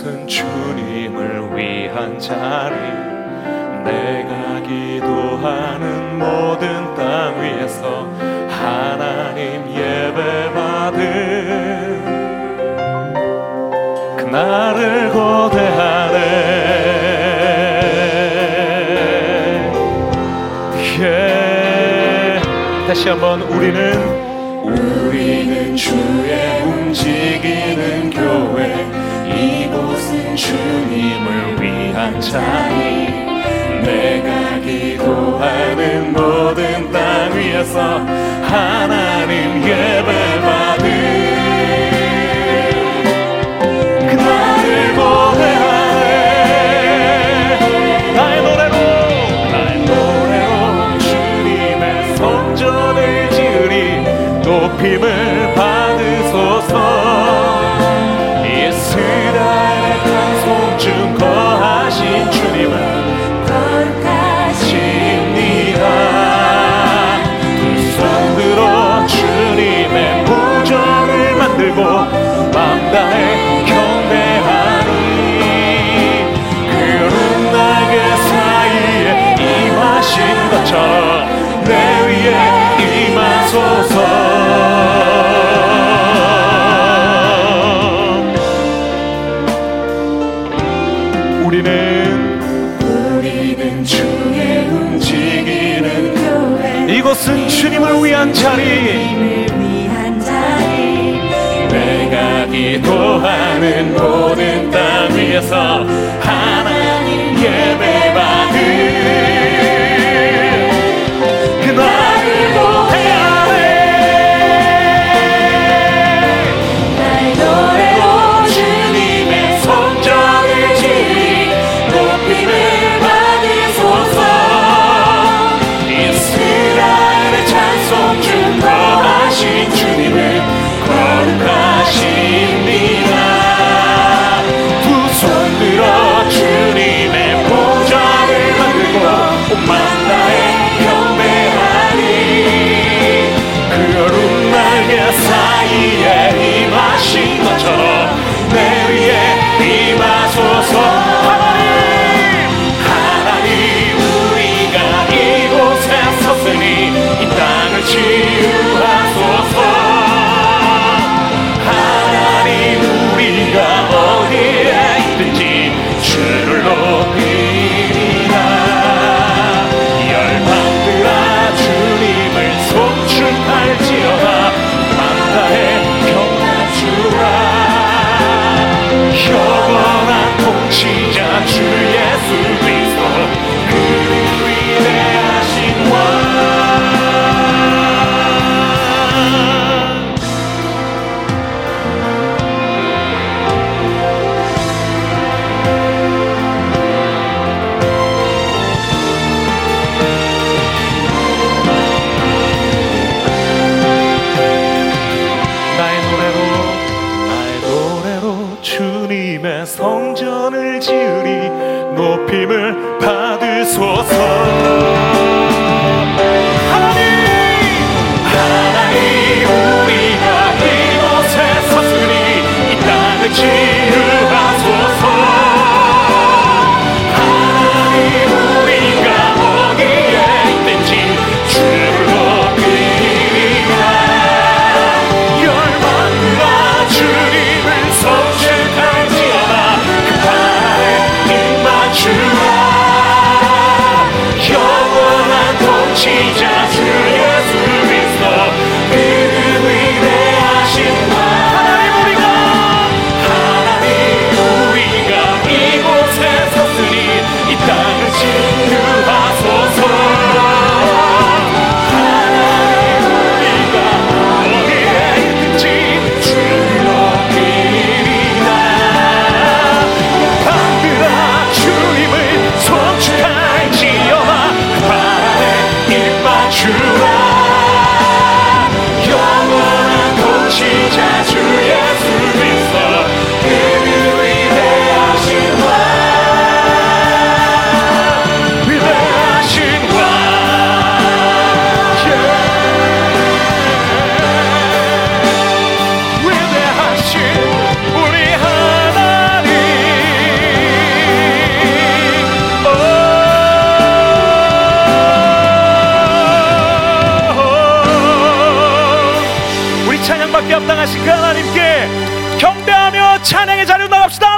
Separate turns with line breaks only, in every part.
이곳은 주님을 위한 자리 내가 기도하는 모든 땅 위에서 하나님 예배받은 그날을 고대하네 yeah. 다시 한번 우리
주님을 위한 자리. 내가 기도하는 모든 땅 위에서 모든 땅 위에서
당하신 그 하나님께 경배하며 찬양의 자리로 나갑시다.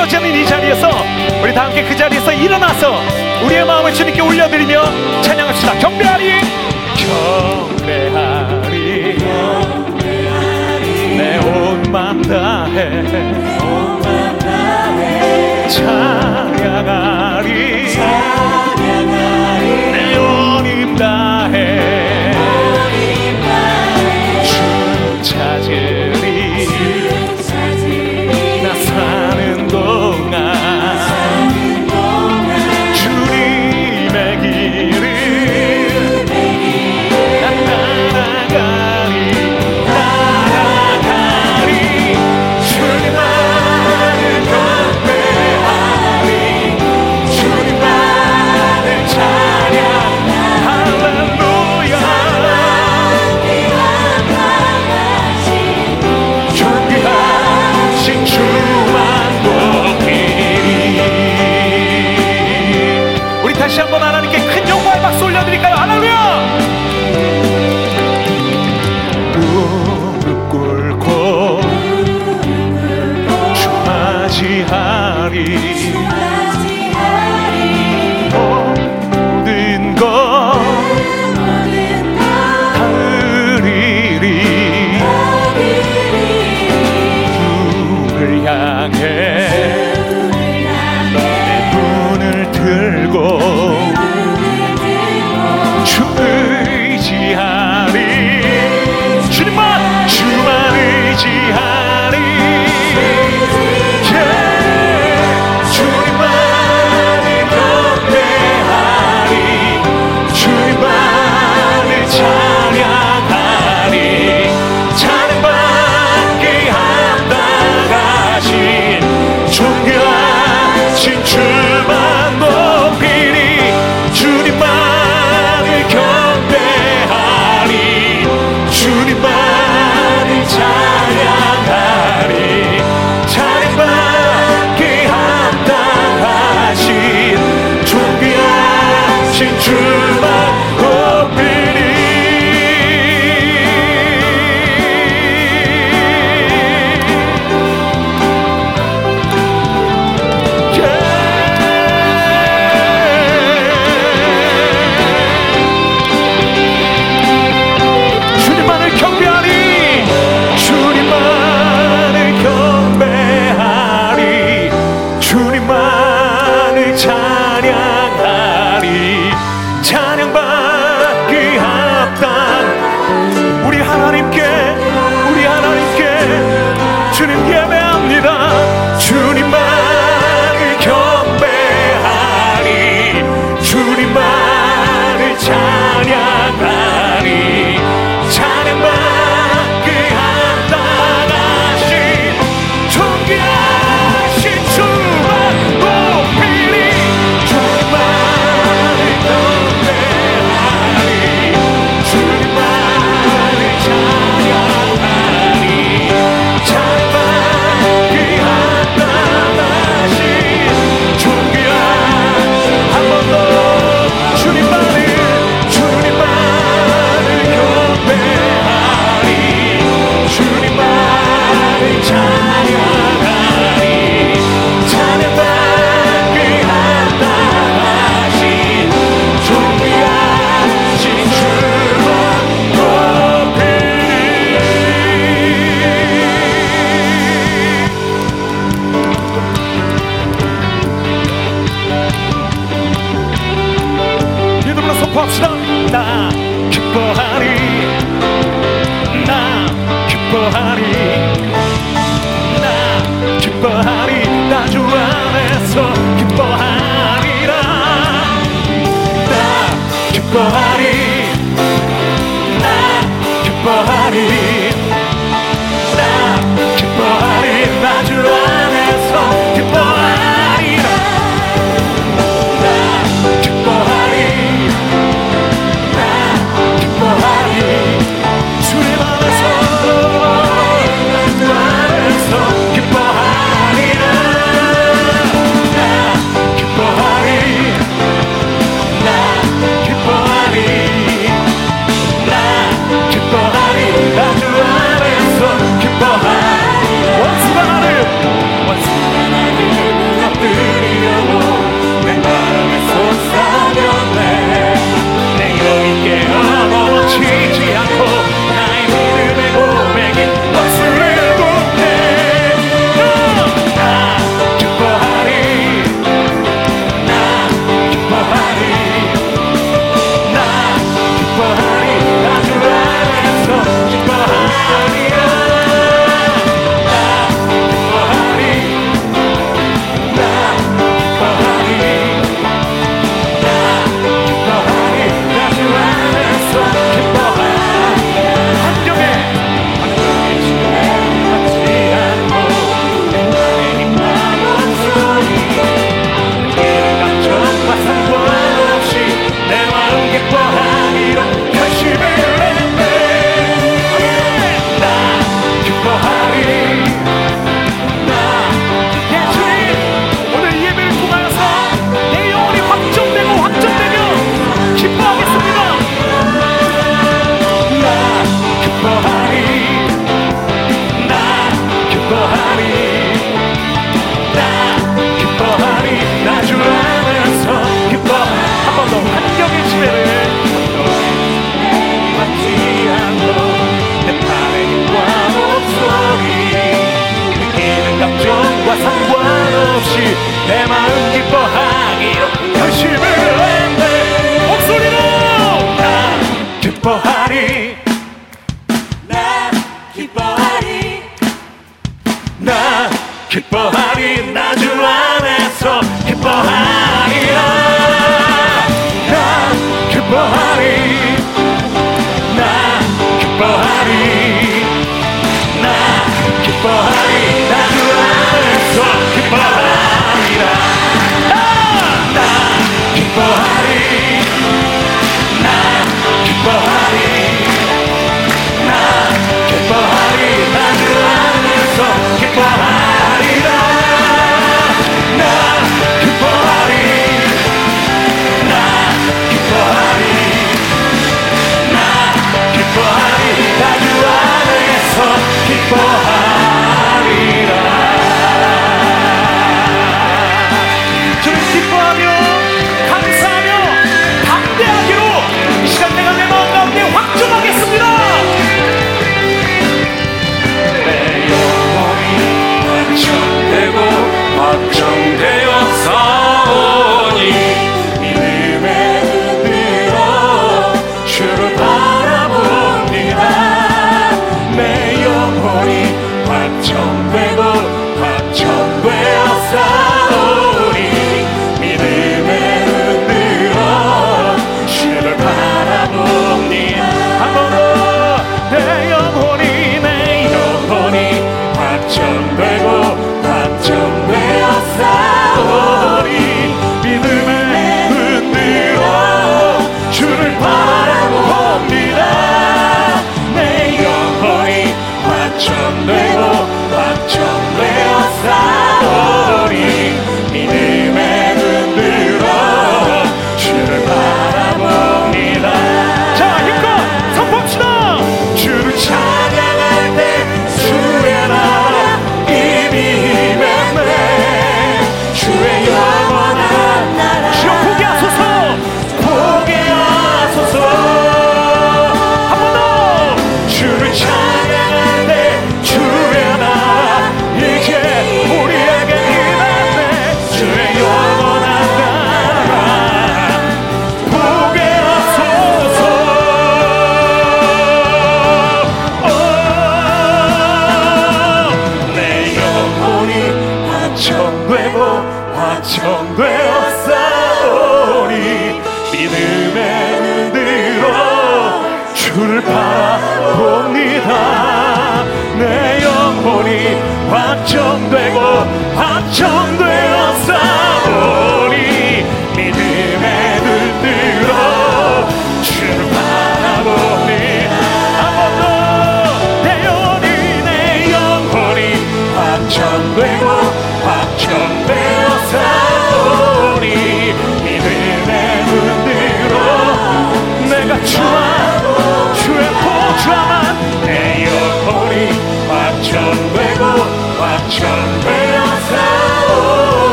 쓰여지는 이 자리에서 우리 다 함께 그 자리에서 일어나서 우리의 마음을 주님께 올려드리며 찬양합시다. 경배하리. 경배하리. 내 온 맘 다해. 참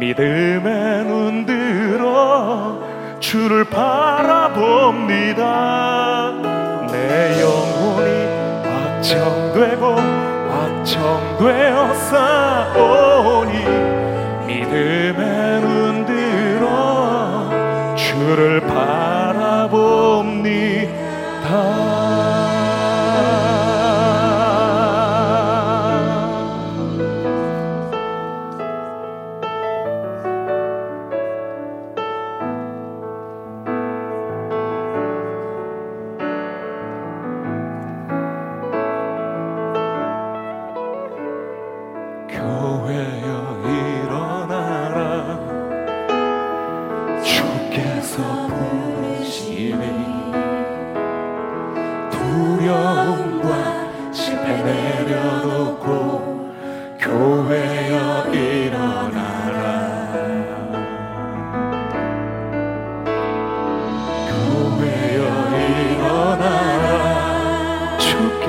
믿음의 눈 들어 주를 바라봅니다. 내 영혼이 확정되고 확정되어 싸오니 믿음의 눈 들어 주를 바라봅니다.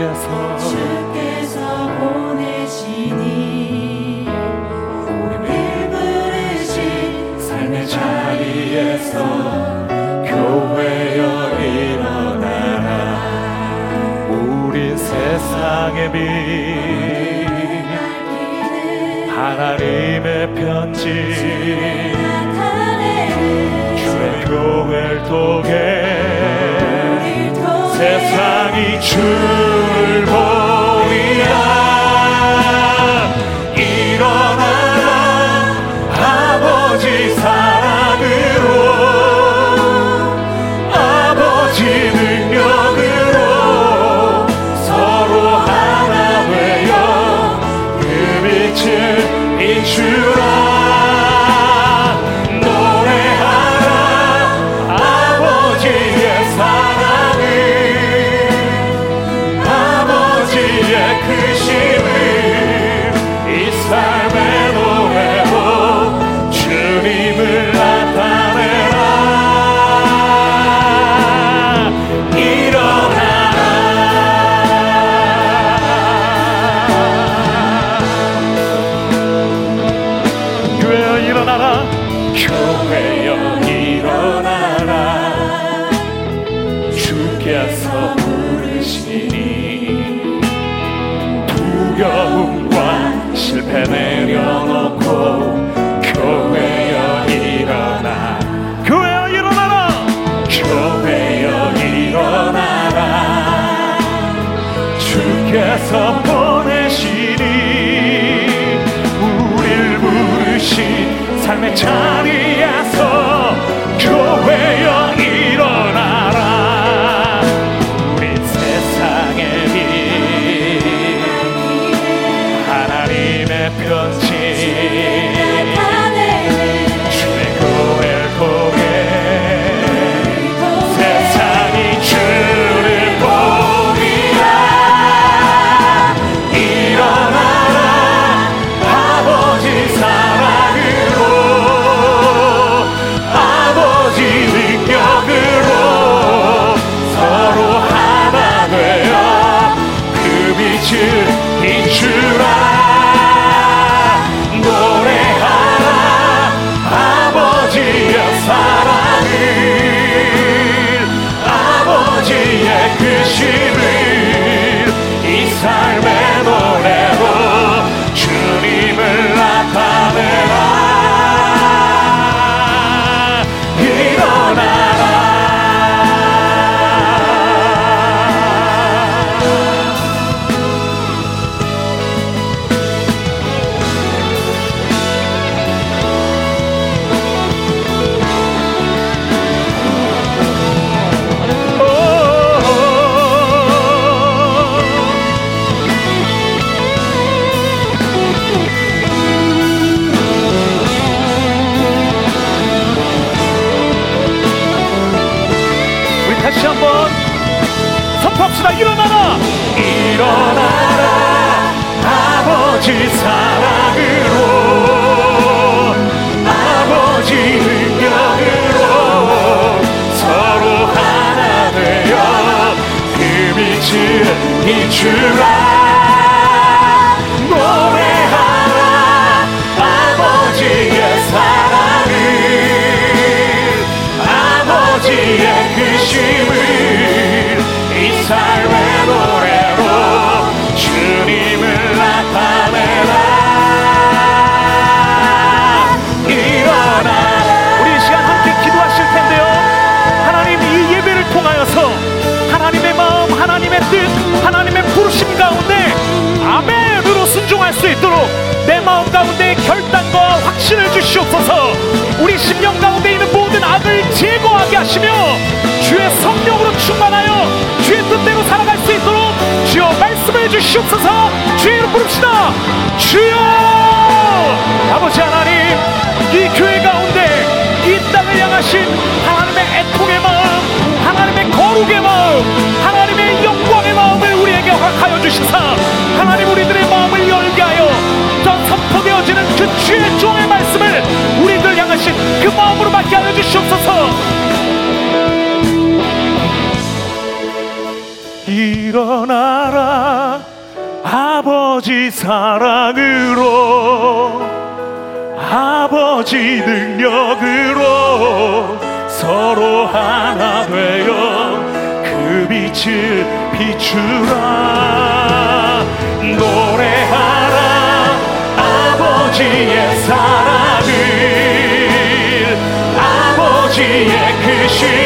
주께서 주께서
보내시니 우리 부르신
삶의 자리에서 교회여 일어나라. 우리 세상의 빛 하나님의 편지 주의 교회를 통해 세상이 주를 보이라. 자리
true.
주옵소서. 우리 심령 가운데 있는 모든 악을 제거하게 하시며 주의 성령으로 충만하여 주의 뜻대로 살아갈 수 있도록 주여 말씀해 주시옵소서. 주의 이름 부릅시다. 주여! 아버지 하나님 이 교회 가운데 이 땅을 향하신 하나님의 애통의 마음 하나님의 거룩의 마음 하나님의 영광의 마음을 우리에게 허락하여 주시사. 하나님 우리들의 그 마음으로 맞게 하여 주시옵소서. 일어나라 아버지 사랑으로 아버지 능력으로 서로 하나 되어 그 빛을 비추라. 노래하라
아버지의 사랑. 그 신.